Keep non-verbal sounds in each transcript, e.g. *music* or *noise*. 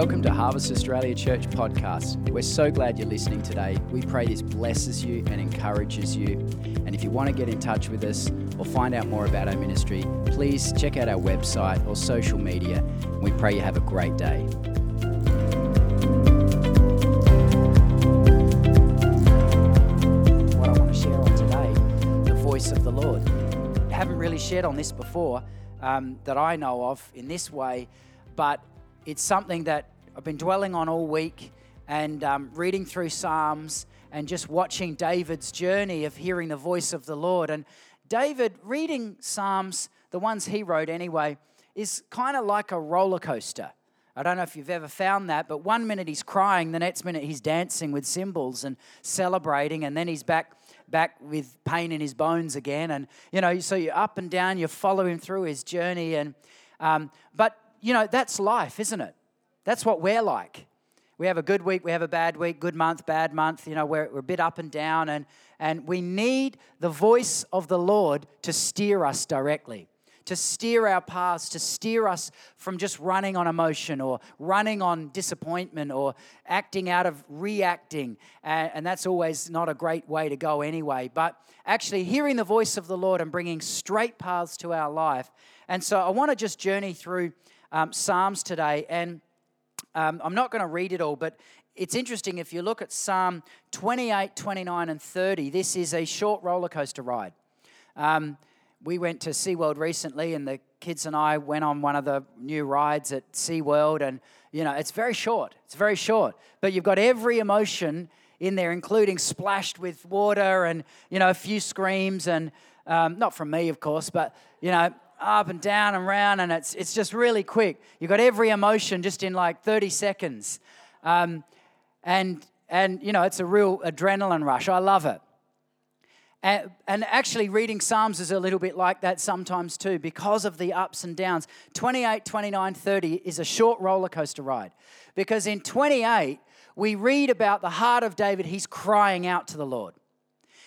Welcome to Harvest Australia Church podcast. We're so glad you're listening today. We pray this blesses you and encourages you. And if you want to get in touch with us or find out more about our ministry, please check out our website or social media. We pray you have a great day. What I want to share on today, the voice of the Lord. I haven't really shared on this before um, that I know of in this way, but it's something that I've been dwelling on all week and um, reading through Psalms and just watching David's journey of hearing the voice of the Lord. And David, reading Psalms, the ones he wrote anyway, is kind of like a roller coaster. I don't know if you've ever found that, but one minute he's crying, the next minute he's dancing with cymbals and celebrating, and then he's back back with pain in his bones again. And you know, so you're up and down, you follow him through his journey, and um, but you know, that's life, isn't it? That's what we're like. We have a good week, we have a bad week, good month, bad month. You know, we're, we're a bit up and down, and, and we need the voice of the Lord to steer us directly, to steer our paths, to steer us from just running on emotion or running on disappointment or acting out of reacting. And, that's always not a great way to go anyway. But actually, hearing the voice of the Lord and bringing straight paths to our life. And so I want to just journey through um, Psalms today. And um, I'm not going to read it all, but it's interesting if you look at Psalm 28, 29, and 30, this is a short roller coaster ride. Um, we went to SeaWorld recently, and the kids and I went on one of the new rides at SeaWorld, and you know, it's very short. It's very short, but you've got every emotion in there, including splashed with water and you know a few screams, and um, not from me, of course, but you know up and down and round, and it's, it's just really quick. You've got every emotion just in like 30 seconds. Um, and, and, you know, it's a real adrenaline rush. I love it. And, and actually, reading Psalms is a little bit like that sometimes too, because of the ups and downs. 28, 29, 30 is a short roller coaster ride. Because in 28, we read about the heart of David. He's crying out to the Lord.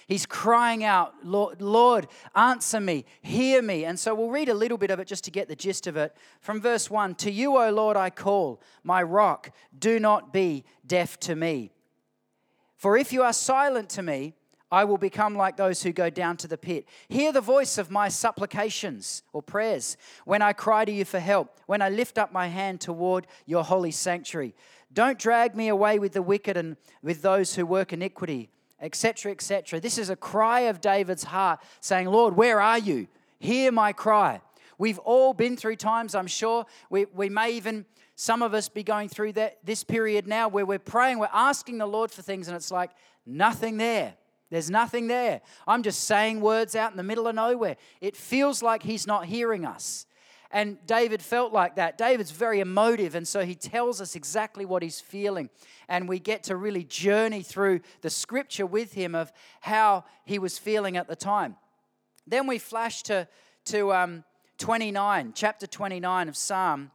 He's crying out, Lord, Lord, answer me, hear me. And so we'll read a little bit of it just to get the gist of it. From verse 1 To you, O Lord, I call, my rock, do not be deaf to me. For if you are silent to me, I will become like those who go down to the pit. Hear the voice of my supplications or prayers when I cry to you for help, when I lift up my hand toward your holy sanctuary. Don't drag me away with the wicked and with those who work iniquity etc., etc. This is a cry of David's heart saying, Lord, where are you? Hear my cry. We've all been through times, I'm sure. We, we may even, some of us, be going through that, this period now where we're praying, we're asking the Lord for things, and it's like nothing there. There's nothing there. I'm just saying words out in the middle of nowhere. It feels like He's not hearing us. And David felt like that. David's very emotive, and so he tells us exactly what he's feeling. And we get to really journey through the scripture with him of how he was feeling at the time. Then we flash to, to um, 29, chapter 29 of Psalm.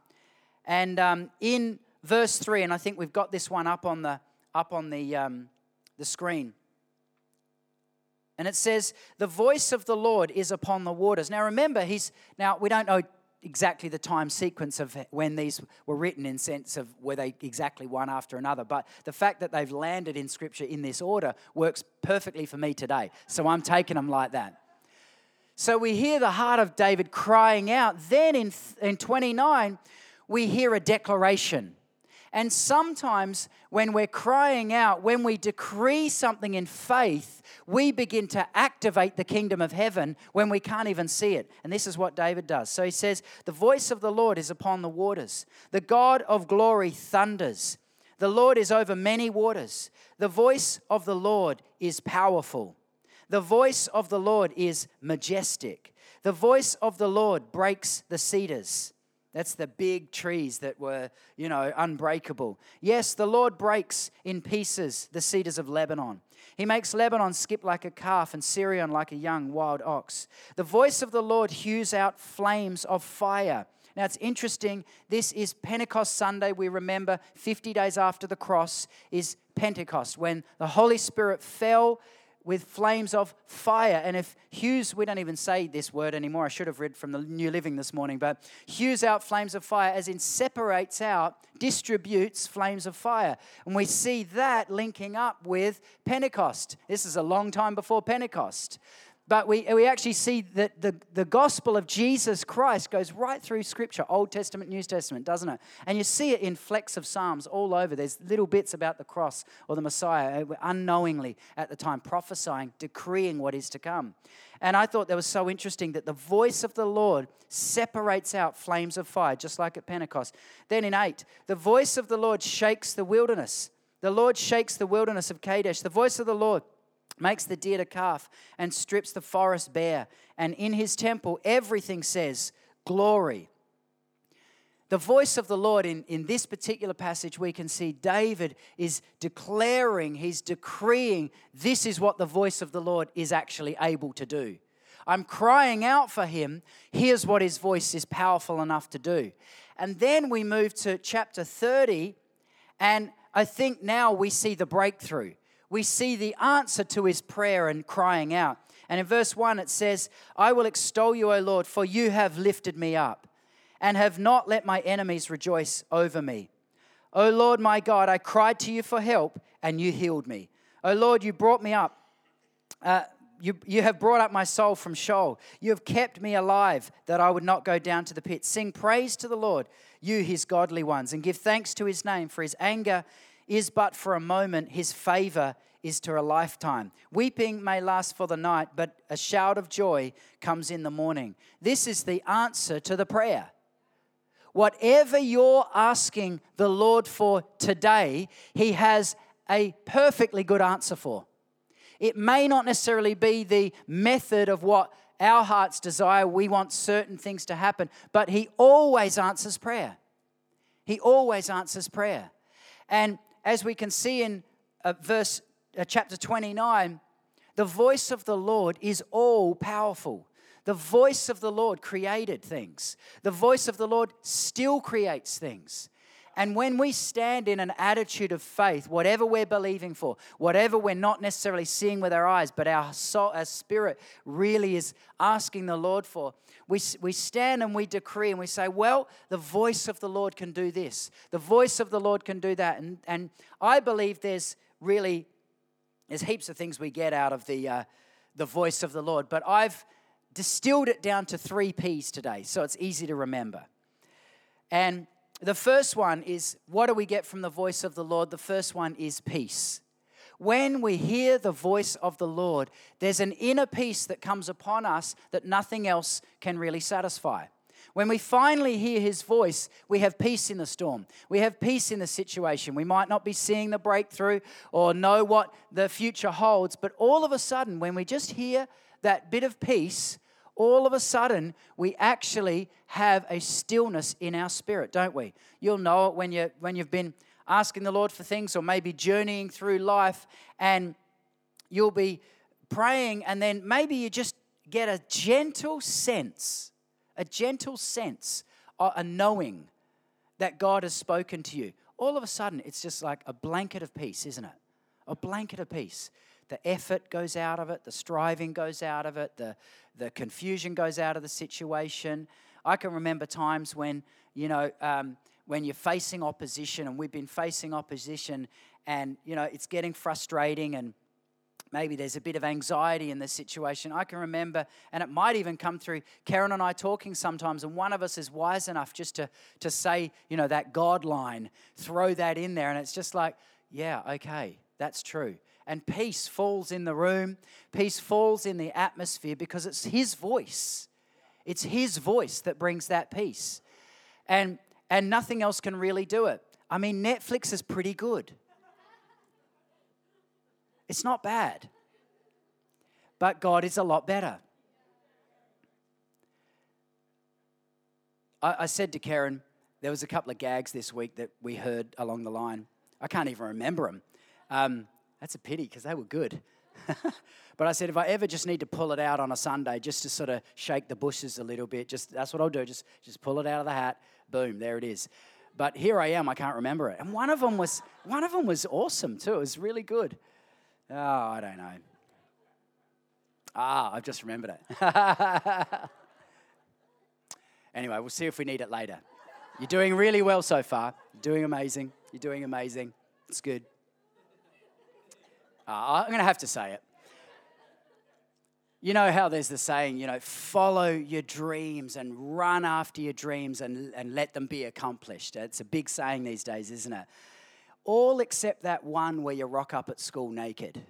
And um, in verse 3, and I think we've got this one up on the, up on the, um, the screen. And it says, The voice of the Lord is upon the waters. Now remember, he's now we don't know exactly the time sequence of when these were written in sense of were they exactly one after another. But the fact that they've landed in scripture in this order works perfectly for me today. So i'm taking them like that. So we hear the heart of david crying out. Then in, in 29 we hear a declaration and sometimes when we're crying out, when we decree something in faith, we begin to activate the kingdom of heaven when we can't even see it. And this is what David does. So he says, The voice of the Lord is upon the waters, the God of glory thunders. The Lord is over many waters. The voice of the Lord is powerful. The voice of the Lord is majestic. The voice of the Lord breaks the cedars. That's the big trees that were, you know, unbreakable. Yes, the Lord breaks in pieces the cedars of Lebanon. He makes Lebanon skip like a calf and Sirion like a young wild ox. The voice of the Lord hews out flames of fire. Now it's interesting, this is Pentecost Sunday. We remember 50 days after the cross is Pentecost when the Holy Spirit fell with flames of fire. And if hews, we don't even say this word anymore. I should have read from the New Living this morning, but hews out flames of fire, as in separates out, distributes flames of fire. And we see that linking up with Pentecost. This is a long time before Pentecost. But we, we actually see that the, the gospel of Jesus Christ goes right through Scripture, Old Testament, New Testament, doesn't it? And you see it in flecks of Psalms all over. There's little bits about the cross or the Messiah, uh, unknowingly at the time, prophesying, decreeing what is to come. And I thought that was so interesting that the voice of the Lord separates out flames of fire, just like at Pentecost. Then in 8, the voice of the Lord shakes the wilderness. The Lord shakes the wilderness of Kadesh. The voice of the Lord makes the deer to calf, and strips the forest bare. And in his temple, everything says, Glory. The voice of the Lord in, in this particular passage, we can see David is declaring, he's decreeing, this is what the voice of the Lord is actually able to do. I'm crying out for him. Here's what his voice is powerful enough to do. And then we move to chapter 30, and I think now we see the breakthrough we see the answer to his prayer and crying out. And in verse 1, it says, I will extol you, O Lord, for you have lifted me up and have not let my enemies rejoice over me. O Lord my God, I cried to you for help and you healed me. O Lord, you brought me up. Uh, you, you have brought up my soul from Sheol. You have kept me alive that I would not go down to the pit. Sing praise to the Lord, you his godly ones, and give thanks to his name, for his anger is but for a moment, his favor is to a lifetime. Weeping may last for the night, but a shout of joy comes in the morning. This is the answer to the prayer. Whatever you're asking the Lord for today, He has a perfectly good answer for. It may not necessarily be the method of what our hearts desire. We want certain things to happen, but He always answers prayer. He always answers prayer. And as we can see in uh, verse uh, chapter 29, the voice of the Lord is all powerful. The voice of the Lord created things. The voice of the Lord still creates things. And when we stand in an attitude of faith, whatever we're believing for, whatever we're not necessarily seeing with our eyes, but our soul, our spirit really is asking the Lord for, we, we stand and we decree and we say, Well, the voice of the Lord can do this, the voice of the Lord can do that. And, and I believe there's really there's heaps of things we get out of the, uh, the voice of the Lord, but I've distilled it down to three P's today, so it's easy to remember. And the first one is what do we get from the voice of the Lord? The first one is peace. When we hear the voice of the Lord, there's an inner peace that comes upon us that nothing else can really satisfy. When we finally hear his voice, we have peace in the storm. We have peace in the situation. We might not be seeing the breakthrough or know what the future holds, but all of a sudden, when we just hear that bit of peace, all of a sudden we actually have a stillness in our spirit, don't we? You'll know it when you when you've been asking the Lord for things or maybe journeying through life and you'll be praying and then maybe you just get a gentle sense, a gentle sense, a knowing that God has spoken to you. All of a sudden, it's just like a blanket of peace, isn't it? A blanket of peace. The effort goes out of it, the striving goes out of it, the, the confusion goes out of the situation. I can remember times when, you know, um, when you're facing opposition, and we've been facing opposition, and you know it's getting frustrating, and maybe there's a bit of anxiety in the situation. I can remember, and it might even come through Karen and I talking sometimes, and one of us is wise enough just to to say, you know, that God line, throw that in there, and it's just like, yeah, okay, that's true. And peace falls in the room, peace falls in the atmosphere because it's His voice. It's His voice that brings that peace. And and nothing else can really do it. I mean, Netflix is pretty good. It's not bad. But God is a lot better. I, I said to Karen, there was a couple of gags this week that we heard along the line. I can't even remember them. Um, that's a pity because they were good. *laughs* but I said, if I ever just need to pull it out on a Sunday, just to sort of shake the bushes a little bit, just that's what I'll do. Just just pull it out of the hat. Boom, there it is. But here I am. I can't remember it. And one of them was one of them was awesome too. It was really good. Oh, I don't know. Ah, I've just remembered it. *laughs* anyway, we'll see if we need it later. You're doing really well so far. You're doing amazing. You're doing amazing. It's good. Uh, I'm going to have to say it. You know how there's the saying, you know, follow your dreams and run after your dreams and, and let them be accomplished. It's a big saying these days, isn't it? All except that one where you rock up at school naked.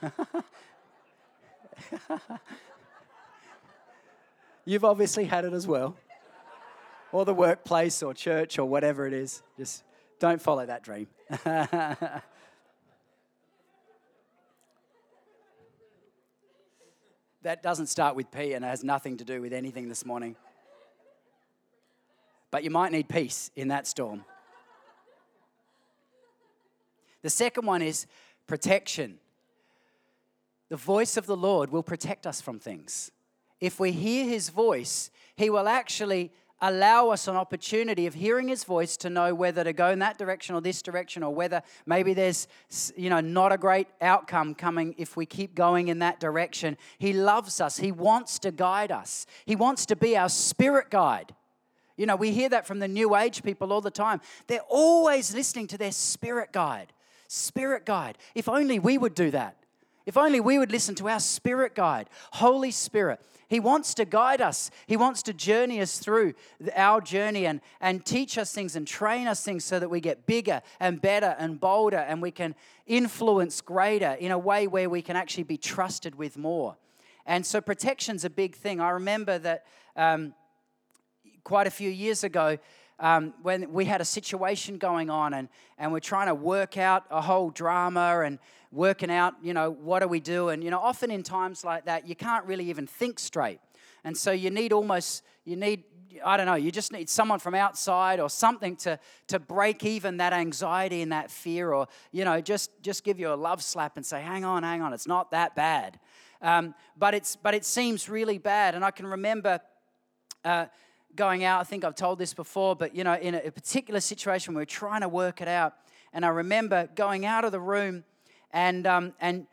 *laughs* You've obviously had it as well. Or the workplace or church or whatever it is. Just don't follow that dream. *laughs* that doesn't start with P and it has nothing to do with anything this morning. But you might need peace in that storm. The second one is protection. The voice of the Lord will protect us from things. If we hear his voice, he will actually allow us an opportunity of hearing his voice to know whether to go in that direction or this direction or whether maybe there's you know not a great outcome coming if we keep going in that direction. He loves us. He wants to guide us. He wants to be our spirit guide. You know we hear that from the new age people all the time. They're always listening to their spirit guide. Spirit guide. If only we would do that if only we would listen to our spirit guide holy spirit he wants to guide us. He wants to journey us through our journey and, and teach us things and train us things so that we get bigger and better and bolder and we can influence greater in a way where we can actually be trusted with more. And so protection's a big thing. I remember that um, quite a few years ago, um, when we had a situation going on and, and we're trying to work out a whole drama and working out, you know, what do we do? And, you know, often in times like that, you can't really even think straight. And so you need almost, you need, I don't know, you just need someone from outside or something to, to break even that anxiety and that fear or, you know, just, just give you a love slap and say, hang on, hang on, it's not that bad. Um, but, it's, but it seems really bad. And I can remember uh, going out. I think I've told this before, but you know, in a, particular situation, we were trying to work it out. And I remember going out of the room, and um, and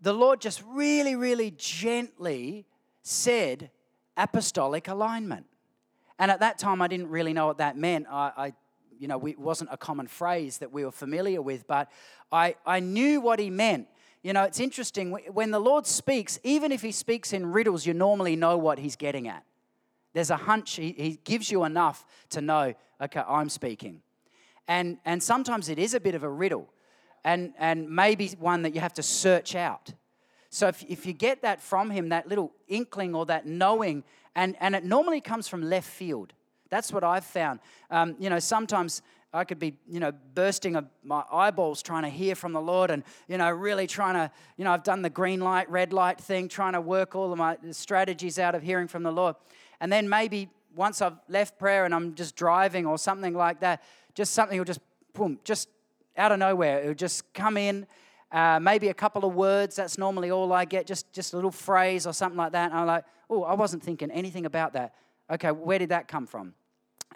the Lord just really, really gently said apostolic alignment. And at that time, I didn't really know what that meant. I, I you know, it wasn't a common phrase that we were familiar with, but I, I knew what he meant. You know, it's interesting when the Lord speaks, even if he speaks in riddles, you normally know what he's getting at. There's a hunch, he, he gives you enough to know, okay, I'm speaking. And, and sometimes it is a bit of a riddle, and, and maybe one that you have to search out. So if, if you get that from him, that little inkling or that knowing, and, and it normally comes from left field. That's what I've found. Um, you know, sometimes I could be, you know, bursting of my eyeballs trying to hear from the Lord and, you know, really trying to, you know, I've done the green light, red light thing, trying to work all of my strategies out of hearing from the Lord. And then maybe once I've left prayer and I'm just driving or something like that, just something will just, boom, just out of nowhere. It would just come in. Uh, maybe a couple of words. That's normally all I get. Just just a little phrase or something like that. And I'm like, oh, I wasn't thinking anything about that. Okay, where did that come from?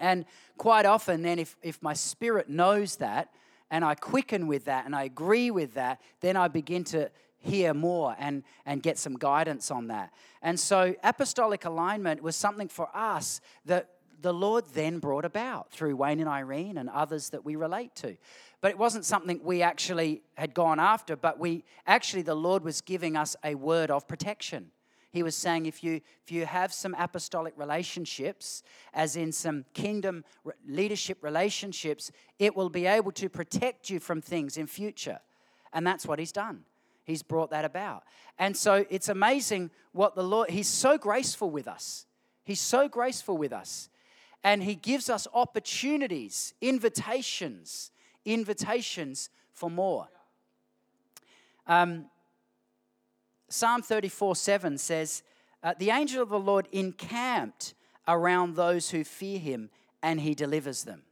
And quite often, then, if if my spirit knows that and I quicken with that and I agree with that, then I begin to hear more and, and get some guidance on that. And so, apostolic alignment was something for us that the Lord then brought about through Wayne and Irene and others that we relate to. But it wasn't something we actually had gone after, but we actually, the Lord was giving us a word of protection. He was saying if you, if you have some apostolic relationships, as in some kingdom leadership relationships, it will be able to protect you from things in future. And that's what he's done. He's brought that about. And so it's amazing what the Lord, He's so graceful with us. He's so graceful with us. And He gives us opportunities, invitations, invitations for more. Um, Psalm 34 7 says, uh, The angel of the Lord encamped around those who fear Him, and He delivers them.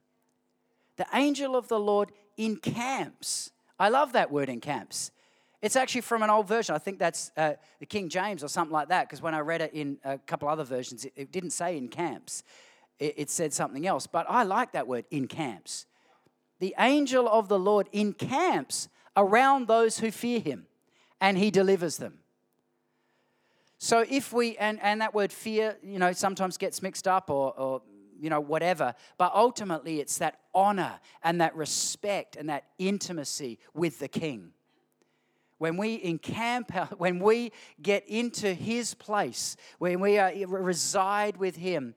The angel of the Lord encamps. I love that word encamps. It's actually from an old version. I think that's uh, the King James or something like that, because when I read it in a couple other versions, it, it didn't say in camps, it, it said something else. But I like that word, encamps. The angel of the Lord encamps around those who fear him, and he delivers them. So if we, and, and that word fear, you know, sometimes gets mixed up or, or, you know, whatever, but ultimately it's that honor and that respect and that intimacy with the king. When we encamp, *laughs* when we get into his place, when we are, reside with him,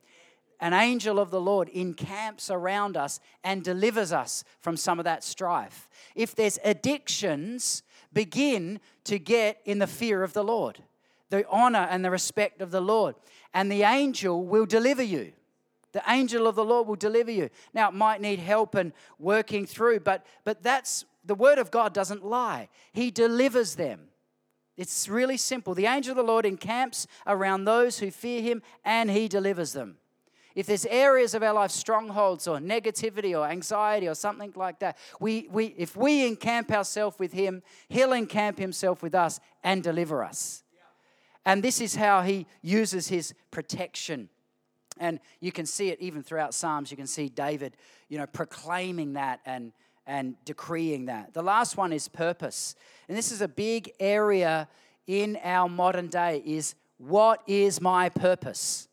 an angel of the Lord encamps around us and delivers us from some of that strife. If there's addictions, begin to get in the fear of the Lord the honor and the respect of the Lord. And the angel will deliver you. The angel of the Lord will deliver you. Now, it might need help and working through, but, but that's the word of God doesn't lie. He delivers them. It's really simple. The angel of the Lord encamps around those who fear him and he delivers them. If there's areas of our life, strongholds or negativity or anxiety or something like that, we, we, if we encamp ourselves with him, he'll encamp himself with us and deliver us. And this is how he uses his protection. And you can see it even throughout Psalms. You can see David, you know, proclaiming that and, and decreeing that. The last one is purpose. And this is a big area in our modern day is what is my purpose?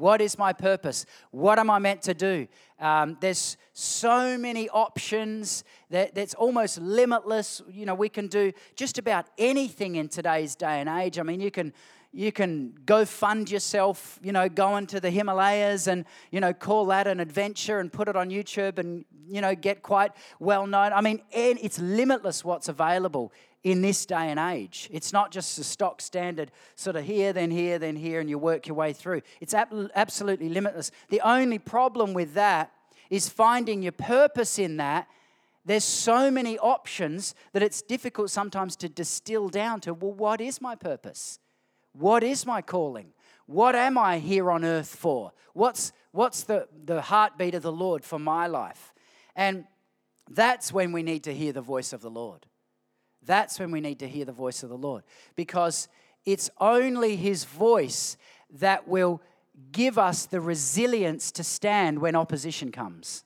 What is my purpose? What am I meant to do? Um, there's so many options that that's almost limitless. You know, we can do just about anything in today's day and age. I mean, you can you can go fund yourself, you know, go into the Himalayas and, you know, call that an adventure and put it on YouTube and, you know, get quite well known. I mean, and it's limitless what's available in this day and age. It's not just a stock standard sort of here, then here, then here, and you work your way through. It's absolutely limitless. The only problem with that is finding your purpose in that. There's so many options that it's difficult sometimes to distill down to, well, what is my purpose? What is my calling? What am I here on earth for? What's, what's the, the heartbeat of the Lord for my life? And that's when we need to hear the voice of the Lord. That's when we need to hear the voice of the Lord because it's only His voice that will give us the resilience to stand when opposition comes.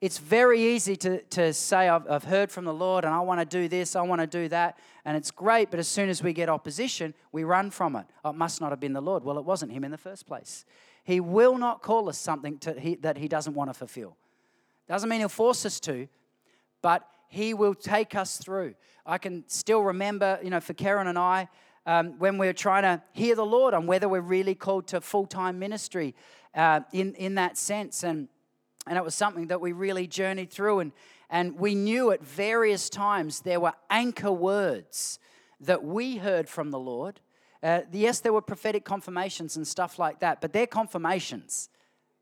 It's very easy to, to say, I've, I've heard from the Lord and I want to do this, I want to do that, and it's great, but as soon as we get opposition, we run from it. Oh, it must not have been the Lord. Well, it wasn't Him in the first place. He will not call us something to, he, that He doesn't want to fulfill. Doesn't mean He'll force us to, but He will take us through. I can still remember, you know, for Karen and I, um, when we were trying to hear the Lord on whether we're really called to full time ministry uh, in, in that sense. And and it was something that we really journeyed through. And, and we knew at various times there were anchor words that we heard from the Lord. Uh, yes, there were prophetic confirmations and stuff like that, but they're confirmations,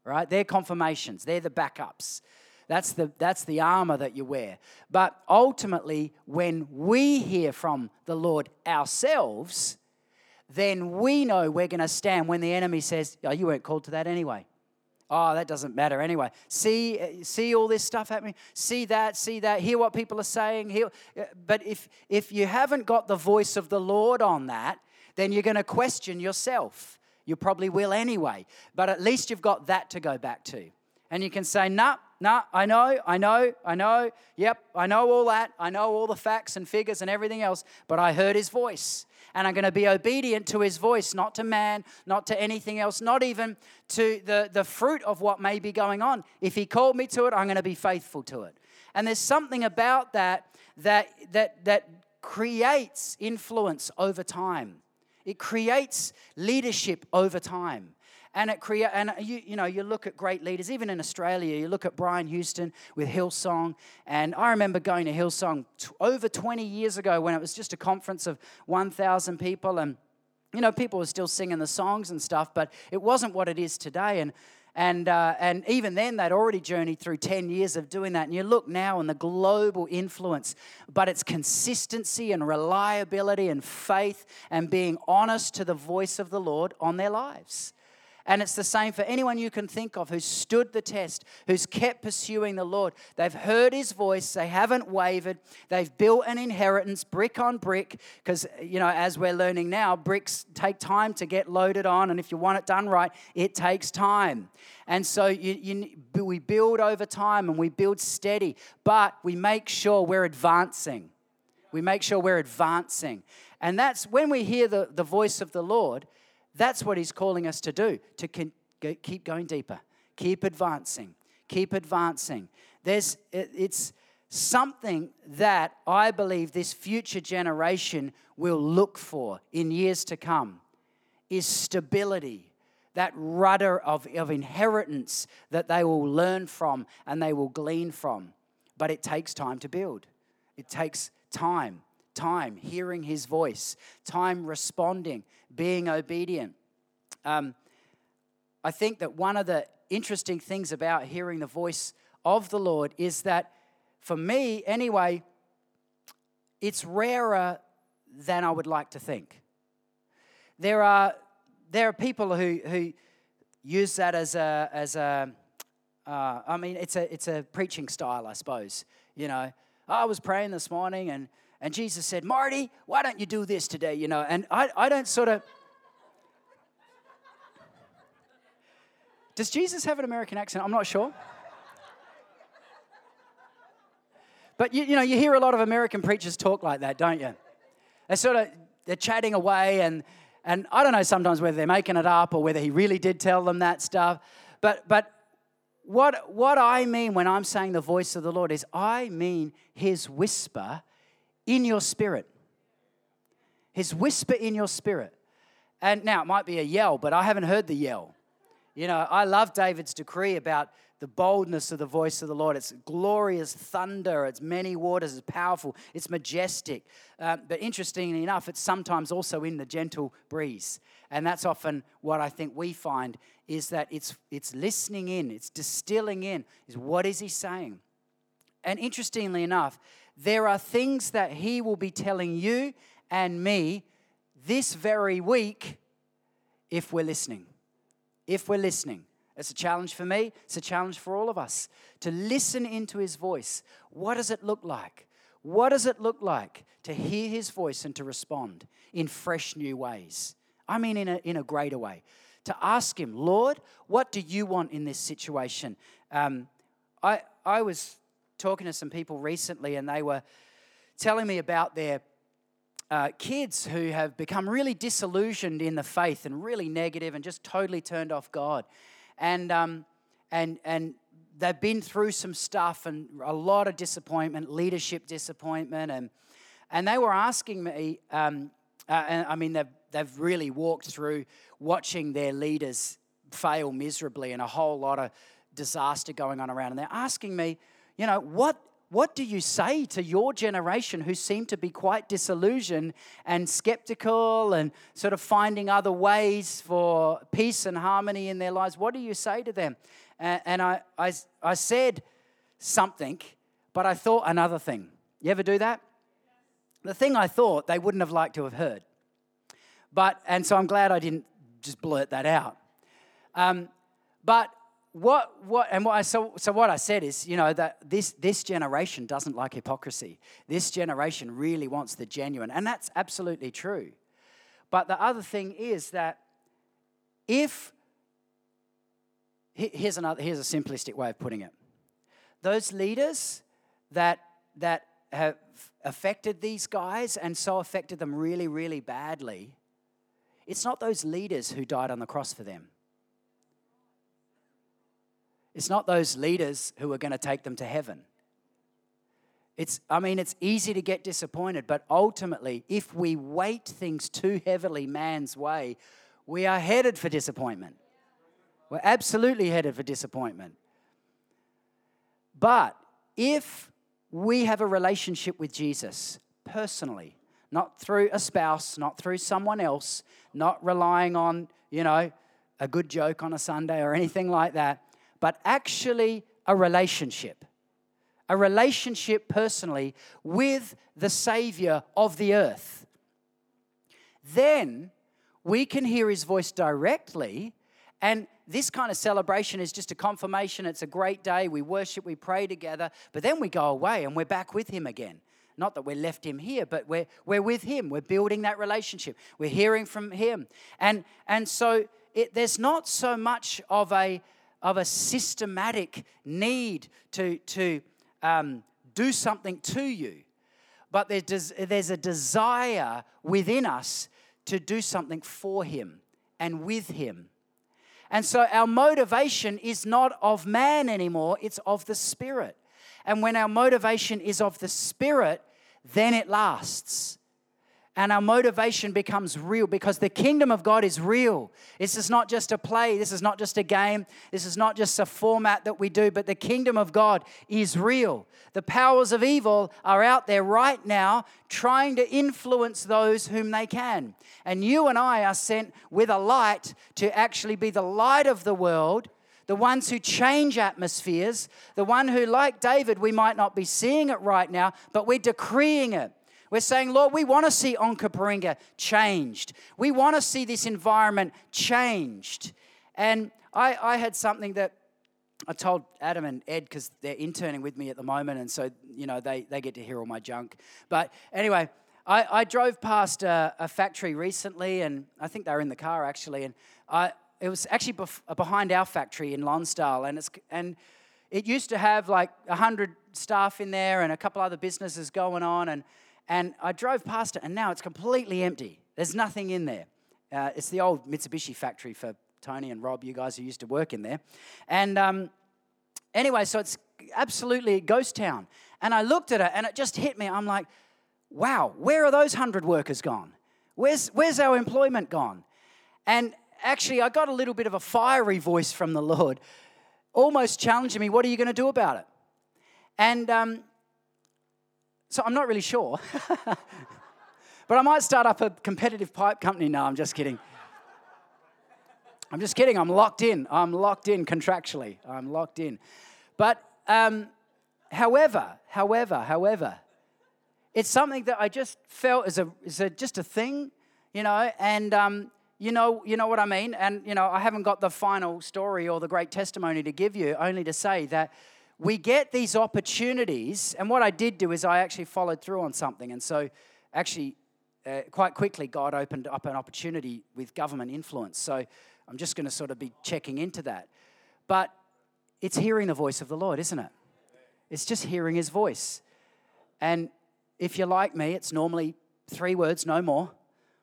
right? They're confirmations, they're the backups. That's the, that's the armor that you wear. But ultimately, when we hear from the Lord ourselves, then we know we're going to stand when the enemy says, Oh, you weren't called to that anyway. Oh, that doesn't matter anyway. See, eh, see all this stuff happening. See that, see that. Hear what people are saying. Hear, eh, but if if you haven't got the voice of the Lord on that, then you're going to question yourself. You probably will anyway. But at least you've got that to go back to, and you can say, "Nah, nah. I know, I know, I know. Yep, I know all that. I know all the facts and figures and everything else. But I heard His voice." and I'm going to be obedient to his voice, not to man, not to anything else, not even to the, the fruit of what may be going on. If he called me to it, I'm going to be faithful to it. And there's something about that that, that, that creates influence over time. It creates leadership over time and it create and you, you know you look at great leaders even in australia you look at brian houston with hillsong and i remember going to hillsong t- over 20 years ago when it was just a conference of 1000 people and you know people were still singing the songs and stuff but it wasn't what it is today and and, uh, and even then, they'd already journeyed through 10 years of doing that. And you look now on the global influence, but it's consistency and reliability and faith and being honest to the voice of the Lord on their lives. And it's the same for anyone you can think of who's stood the test, who's kept pursuing the Lord. They've heard his voice, they haven't wavered, they've built an inheritance brick on brick, because, you know, as we're learning now, bricks take time to get loaded on, and if you want it done right, it takes time. And so you, you, we build over time and we build steady, but we make sure we're advancing We make sure we're advancing. And that's when we hear the, the voice of the Lord, that's what He's calling us to do, to con- go, keep going deeper, keep advancing, keep advancing. There's, it, it's something that I believe this future generation will look for in years to come is stability, that rudder of, of inheritance that they will learn from and they will glean from. But it takes time to build. It takes time, time hearing his voice, time responding, being obedient. Um, I think that one of the interesting things about hearing the voice of the Lord is that, for me anyway, it's rarer than I would like to think. There are, there are people who, who use that as a, as a uh, I mean, it's a, it's a preaching style, I suppose. You know, I was praying this morning and, and Jesus said, Marty, why don't you do this today? You know, and I, I don't sort of. Does Jesus have an American accent? I'm not sure. But you, you know, you hear a lot of American preachers talk like that, don't you? They're sort of they're chatting away, and and I don't know sometimes whether they're making it up or whether he really did tell them that stuff. But but what what I mean when I'm saying the voice of the Lord is I mean His whisper in your spirit. His whisper in your spirit. And now it might be a yell, but I haven't heard the yell. You know, I love David's decree about the boldness of the voice of the Lord. It's glorious thunder, it's many waters, it's powerful, it's majestic. Uh, but interestingly enough, it's sometimes also in the gentle breeze. And that's often what I think we find is that it's, it's listening in, it's distilling in, is what is he saying? And interestingly enough, there are things that he will be telling you and me this very week if we're listening. If we're listening. It's a challenge for me, it's a challenge for all of us to listen into his voice. What does it look like? What does it look like to hear his voice and to respond in fresh new ways? I mean, in a, in a greater way. To ask him, Lord, what do you want in this situation? Um, I, I was talking to some people recently and they were telling me about their uh, kids who have become really disillusioned in the faith and really negative and just totally turned off God and um, and and they've been through some stuff and a lot of disappointment, leadership disappointment, and and they were asking me. Um, uh, and I mean, they've they've really walked through watching their leaders fail miserably and a whole lot of disaster going on around, and they're asking me, you know, what what do you say to your generation who seem to be quite disillusioned and skeptical and sort of finding other ways for peace and harmony in their lives? What do you say to them? And I, I, I said something, but I thought another thing. You ever do that? The thing I thought they wouldn't have liked to have heard. But, and so I'm glad I didn't just blurt that out. Um, but what, what, and what I, so, so what I said is, you know, that this, this generation doesn't like hypocrisy. This generation really wants the genuine. And that's absolutely true. But the other thing is that if, here's, another, here's a simplistic way of putting it. Those leaders that, that have affected these guys and so affected them really, really badly, it's not those leaders who died on the cross for them. It's not those leaders who are going to take them to heaven. It's, I mean, it's easy to get disappointed, but ultimately, if we weight things too heavily man's way, we are headed for disappointment. We're absolutely headed for disappointment. But if we have a relationship with Jesus personally, not through a spouse, not through someone else, not relying on, you know, a good joke on a Sunday or anything like that, but actually a relationship. A relationship personally with the Savior of the earth. Then we can hear His voice directly. And this kind of celebration is just a confirmation. It's a great day. We worship, we pray together, but then we go away and we're back with Him again. Not that we left him here, but we're, we're with him. We're building that relationship. We're hearing from him. And, and so it, there's not so much of a, of a systematic need to, to um, do something to you. but there's, there's a desire within us to do something for Him and with Him. And so our motivation is not of man anymore, it's of the Spirit. And when our motivation is of the Spirit, then it lasts and our motivation becomes real because the kingdom of God is real. This is not just a play, this is not just a game, this is not just a format that we do, but the kingdom of God is real. The powers of evil are out there right now trying to influence those whom they can. And you and I are sent with a light to actually be the light of the world the ones who change atmospheres, the one who, like David, we might not be seeing it right now, but we're decreeing it. We're saying, Lord, we want to see Onkaparinga changed. We want to see this environment changed. And I, I had something that I told Adam and Ed because they're interning with me at the moment, and so you know they, they get to hear all my junk. But anyway, I, I drove past a, a, factory recently, and I think they were in the car actually, and I, it was actually bef- uh, behind our factory in Lonsdale, and it's and it used to have like hundred staff in there and a couple other businesses going on, and and I drove past it, and now it's completely empty. There's nothing in there. Uh, it's the old Mitsubishi factory for Tony and Rob, you guys who used to work in there. And um, anyway, so it's absolutely a ghost town. And I looked at it, and it just hit me. I'm like, wow, where are those 100 workers gone? Where's, where's our employment gone? And actually, I got a little bit of a fiery voice from the Lord, almost challenging me, what are you going to do about it? And um, so I'm not really sure. *laughs* but I might start up a competitive pipe company. No, I'm just kidding. I'm just kidding. I'm locked in. I'm locked in contractually. I'm locked in. But um, however, however, however, it's something that I just felt is a, is a just a thing, you know, and um, you know, you know what I mean. And you know, I haven't got the final story or the great testimony to give you, only to say that we get these opportunities. And what I did do is I actually followed through on something. And so, actually, uh, quite quickly, God opened up an opportunity with government influence. So, I'm just going to sort of be checking into that. But it's hearing the voice of the Lord, isn't it? It's just hearing his voice. And if you're like me, it's normally three words, no more.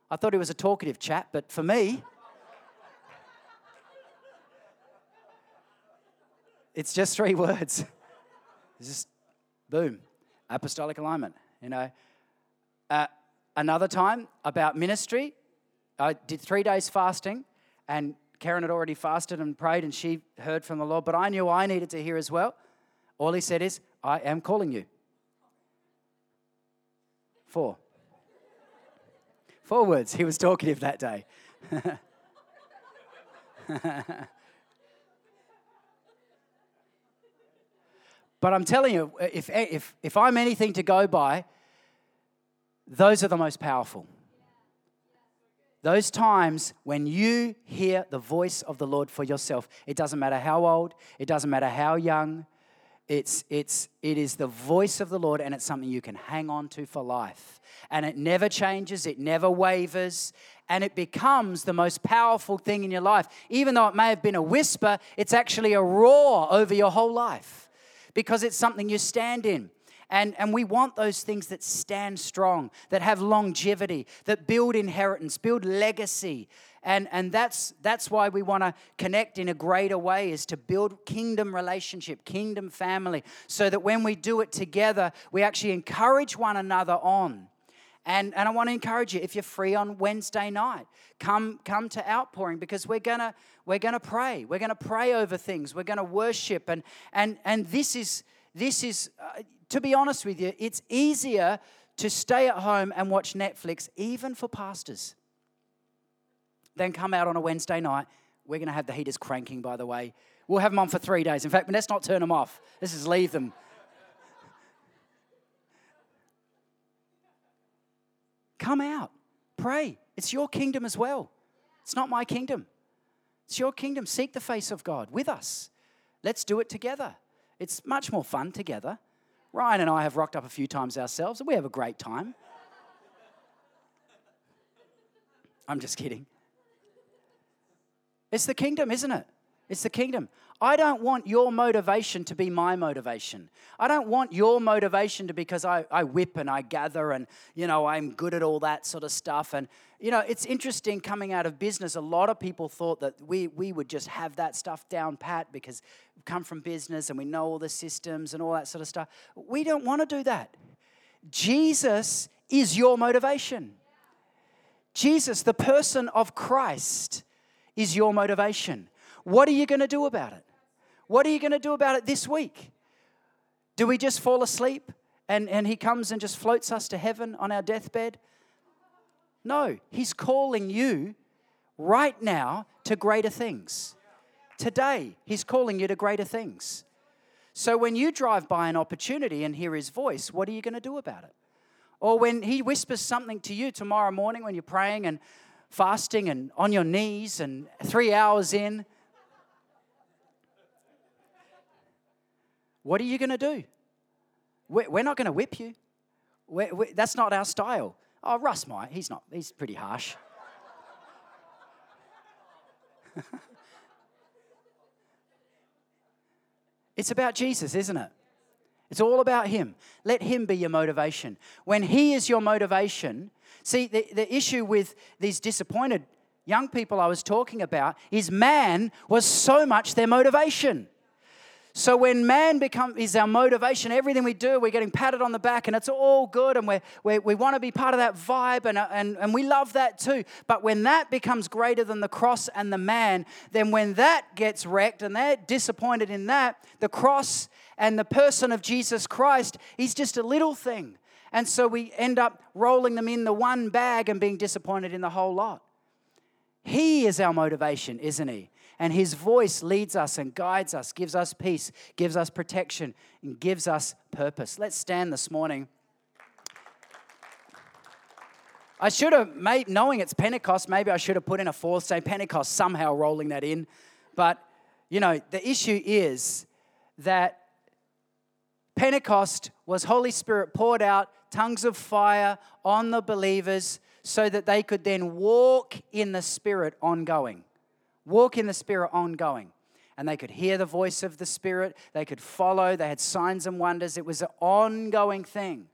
I thought he was a talkative chap, but for me, It's just three words. *laughs* It's just boom, apostolic alignment, you know. Uh, another time about ministry, I did three days fasting, and Karen had already fasted and prayed, and she heard from the Lord, but I knew I needed to hear as well. All he said is, I am calling you. Four. Four words. He was talkative that day. *laughs* But I'm telling you, if, if, if I'm anything to go by, those are the most powerful. Those times when you hear the voice of the Lord for yourself, it doesn't matter how old, it doesn't matter how young, it's, it's, it is the voice of the Lord and it's something you can hang on to for life. And it never changes, it never wavers, and it becomes the most powerful thing in your life. Even though it may have been a whisper, it's actually a roar over your whole life because it's something you stand in. And, and we want those things that stand strong, that have longevity, that build inheritance, build legacy. And, and that's, that's why we want to connect in a greater way is to build kingdom relationship, kingdom family, so that when we do it together, we actually encourage one another on. And, and I want to encourage you, if you're free on Wednesday night, come, come to Outpouring because we're going to we're gonna pray. We're going to pray over things. We're going to worship. And, and, and this is, this is uh, to be honest with you, it's easier to stay at home and watch Netflix, even for pastors, than come out on a Wednesday night. We're going to have the heaters cranking, by the way. We'll have them on for three days. In fact, let's not turn them off. Let's just leave them Come out, pray. It's your kingdom as well. It's not my kingdom. It's your kingdom. Seek the face of God with us. Let's do it together. It's much more fun together. Ryan and I have rocked up a few times ourselves, and we have a great time. I'm just kidding. It's the kingdom, isn't it? It's the kingdom. I don't want your motivation to be my motivation. I don't want your motivation to because I, I whip and I gather and, you know, I'm good at all that sort of stuff. And, you know, it's interesting coming out of business. A lot of people thought that we, we would just have that stuff down pat because we come from business and we know all the systems and all that sort of stuff. We don't want to do that. Jesus is your motivation. Jesus, the person of Christ, is your motivation. What are you going to do about it? What are you going to do about it this week? Do we just fall asleep and, and he comes and just floats us to heaven on our deathbed? No, he's calling you right now to greater things. Today, he's calling you to greater things. So when you drive by an opportunity and hear his voice, what are you going to do about it? Or when he whispers something to you tomorrow morning when you're praying and fasting and on your knees and three hours in, what are you going to do? We're not going to whip you. We're, we're, that's not our style. Oh, Russ might. He's not. He's pretty harsh. *laughs* it's about Jesus, isn't it? It's all about Him. Let Him be your motivation. When He is your motivation, see, the, the issue with these disappointed young people I was talking about is man was so much their motivation. So when man become, is our motivation, everything we do, we're getting patted on the back and it's all good and we're, we we want to be part of that vibe and, uh, and, and we love that too. But when that becomes greater than the cross and the man, then when that gets wrecked and they're disappointed in that, the cross and the person of Jesus Christ is just a little thing. And so we end up rolling them in the one bag and being disappointed in the whole lot. He is our motivation, isn't he? And His voice leads us and guides us, gives us peace, gives us protection, and gives us purpose. Let's stand this morning. I should have made, knowing it's Pentecost, maybe I should have put in a fourth, say Pentecost, somehow rolling that in. But, you know, the issue is that Pentecost was Holy Spirit poured out, tongues of fire on the believers so that they could then walk in the Spirit ongoing walk in the Spirit ongoing. And they could hear the voice of the Spirit, they could follow, they had signs and wonders. It was an ongoing thing.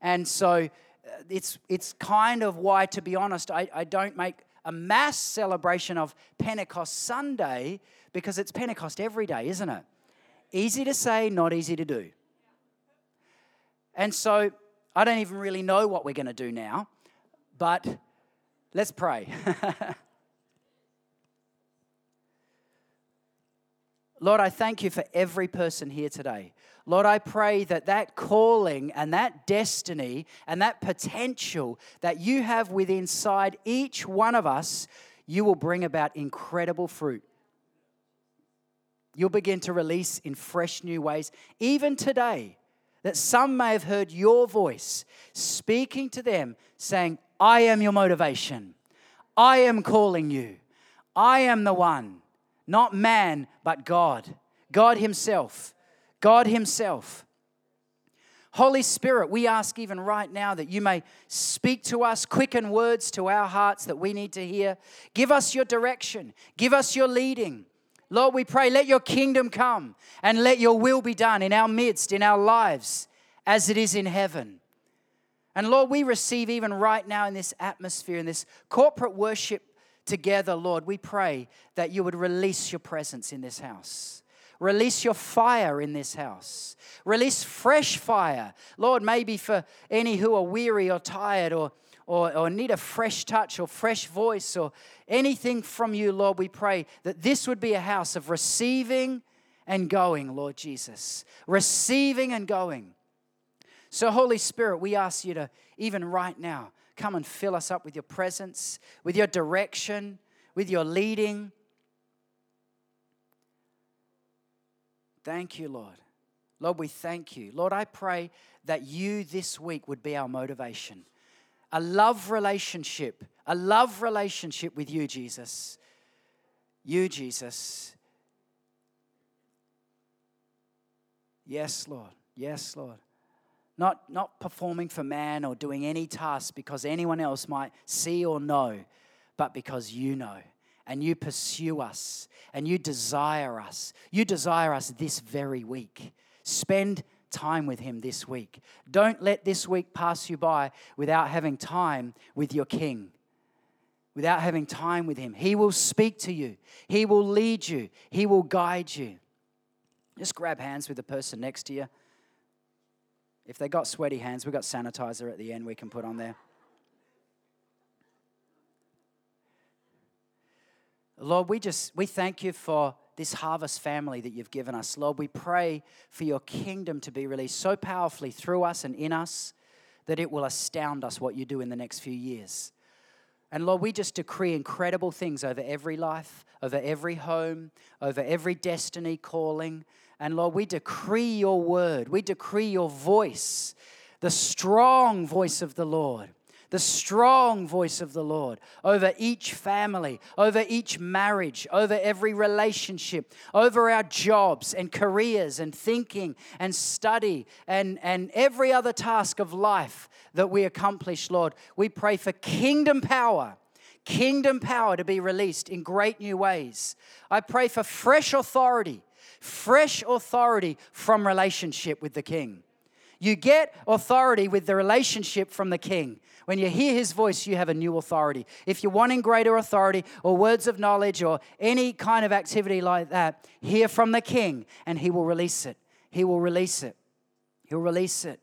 And so uh, it's, it's kind of why, to be honest, I, I don't make a mass celebration of Pentecost Sunday because it's Pentecost every day, isn't it? Easy to say, not easy to do. And so I don't even really know what we're going to do now, but let's pray. *laughs* Lord, I thank you for every person here today. Lord, I pray that that calling and that destiny and that potential that you have within inside each one of us, you will bring about incredible fruit. You'll begin to release in fresh new ways, even today, that some may have heard your voice speaking to them, saying, I am your motivation. I am calling you. I am the one. Not man, but God. God Himself. God Himself. Holy Spirit, we ask even right now that you may speak to us, quicken words to our hearts that we need to hear. Give us your direction, give us your leading. Lord, we pray, let your kingdom come and let your will be done in our midst, in our lives, as it is in heaven. And Lord, we receive even right now in this atmosphere, in this corporate worship together, Lord, we pray that you would release your presence in this house. Release your fire in this house. Release fresh fire. Lord, maybe for any who are weary or tired or, or, or, need a fresh touch or fresh voice or anything from you, Lord, we pray that this would be a house of receiving and going, Lord Jesus. Receiving and going. So, Holy Spirit, we ask you to, even right now, Come and fill us up with your presence, with your direction, with your leading. Thank you, Lord. Lord, we thank you. Lord, I pray that you this week would be our motivation. A love relationship, a love relationship with you, Jesus. You, Jesus. Yes, Lord. Yes, Lord. Not, not performing for man or doing any task because anyone else might see or know, but because you know. and you pursue us and you desire us. You desire us this very week. Spend time with Him this week. Don't let this week pass you by without having time with your King, without having time with Him. He will speak to you, He will lead you, He will guide you. Just grab hands with the person next to you. If they got sweaty hands, we've got sanitizer at the end we can put on there. Lord, we just we thank you for this harvest family that you've given us. Lord, we pray for your kingdom to be released so powerfully through us and in us that it will astound us what you do in the next few years. And Lord, we just decree incredible things over every life, over every home, over every destiny calling. And Lord, we decree your word, we decree your voice, the strong voice of the Lord the strong voice of the Lord over each family, over each marriage, over every relationship, over our jobs and careers and thinking and study and, and every other task of life that we accomplish, Lord. We pray for kingdom power. Kingdom power to be released in great new ways. I pray for fresh authority, fresh authority from relationship with the King. You get authority with the relationship from the King. When you hear his voice, you have a new authority. If you're wanting greater authority or words of knowledge or any kind of activity like that, hear from the king and he will release it. He will release it. He'll release it.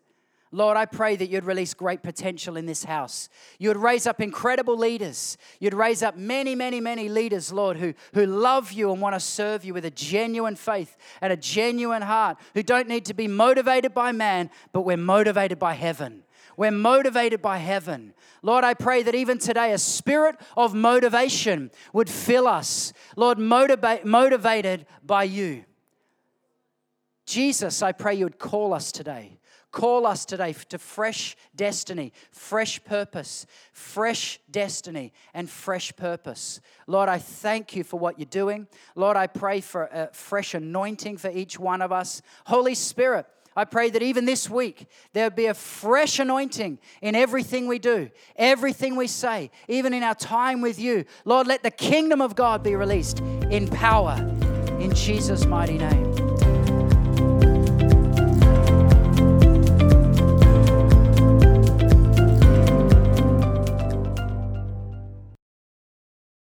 Lord, I pray that you'd release great potential in this house. You'd raise up incredible leaders. You'd raise up many, many, many leaders, Lord, who, who love you and want to serve you with a genuine faith and a genuine heart, who don't need to be motivated by man, but we're motivated by heaven. We're motivated by heaven. Lord, I pray that even today a spirit of motivation would fill us. Lord, motivate, motivated by you. Jesus, I pray you would call us today. Call us today to fresh destiny, fresh purpose, fresh destiny, and fresh purpose. Lord, I thank you for what you're doing. Lord, I pray for a fresh anointing for each one of us. Holy Spirit, I pray that even this week there would be a fresh anointing in everything we do, everything we say, even in our time with you. Lord, let the kingdom of God be released in power in Jesus' mighty name.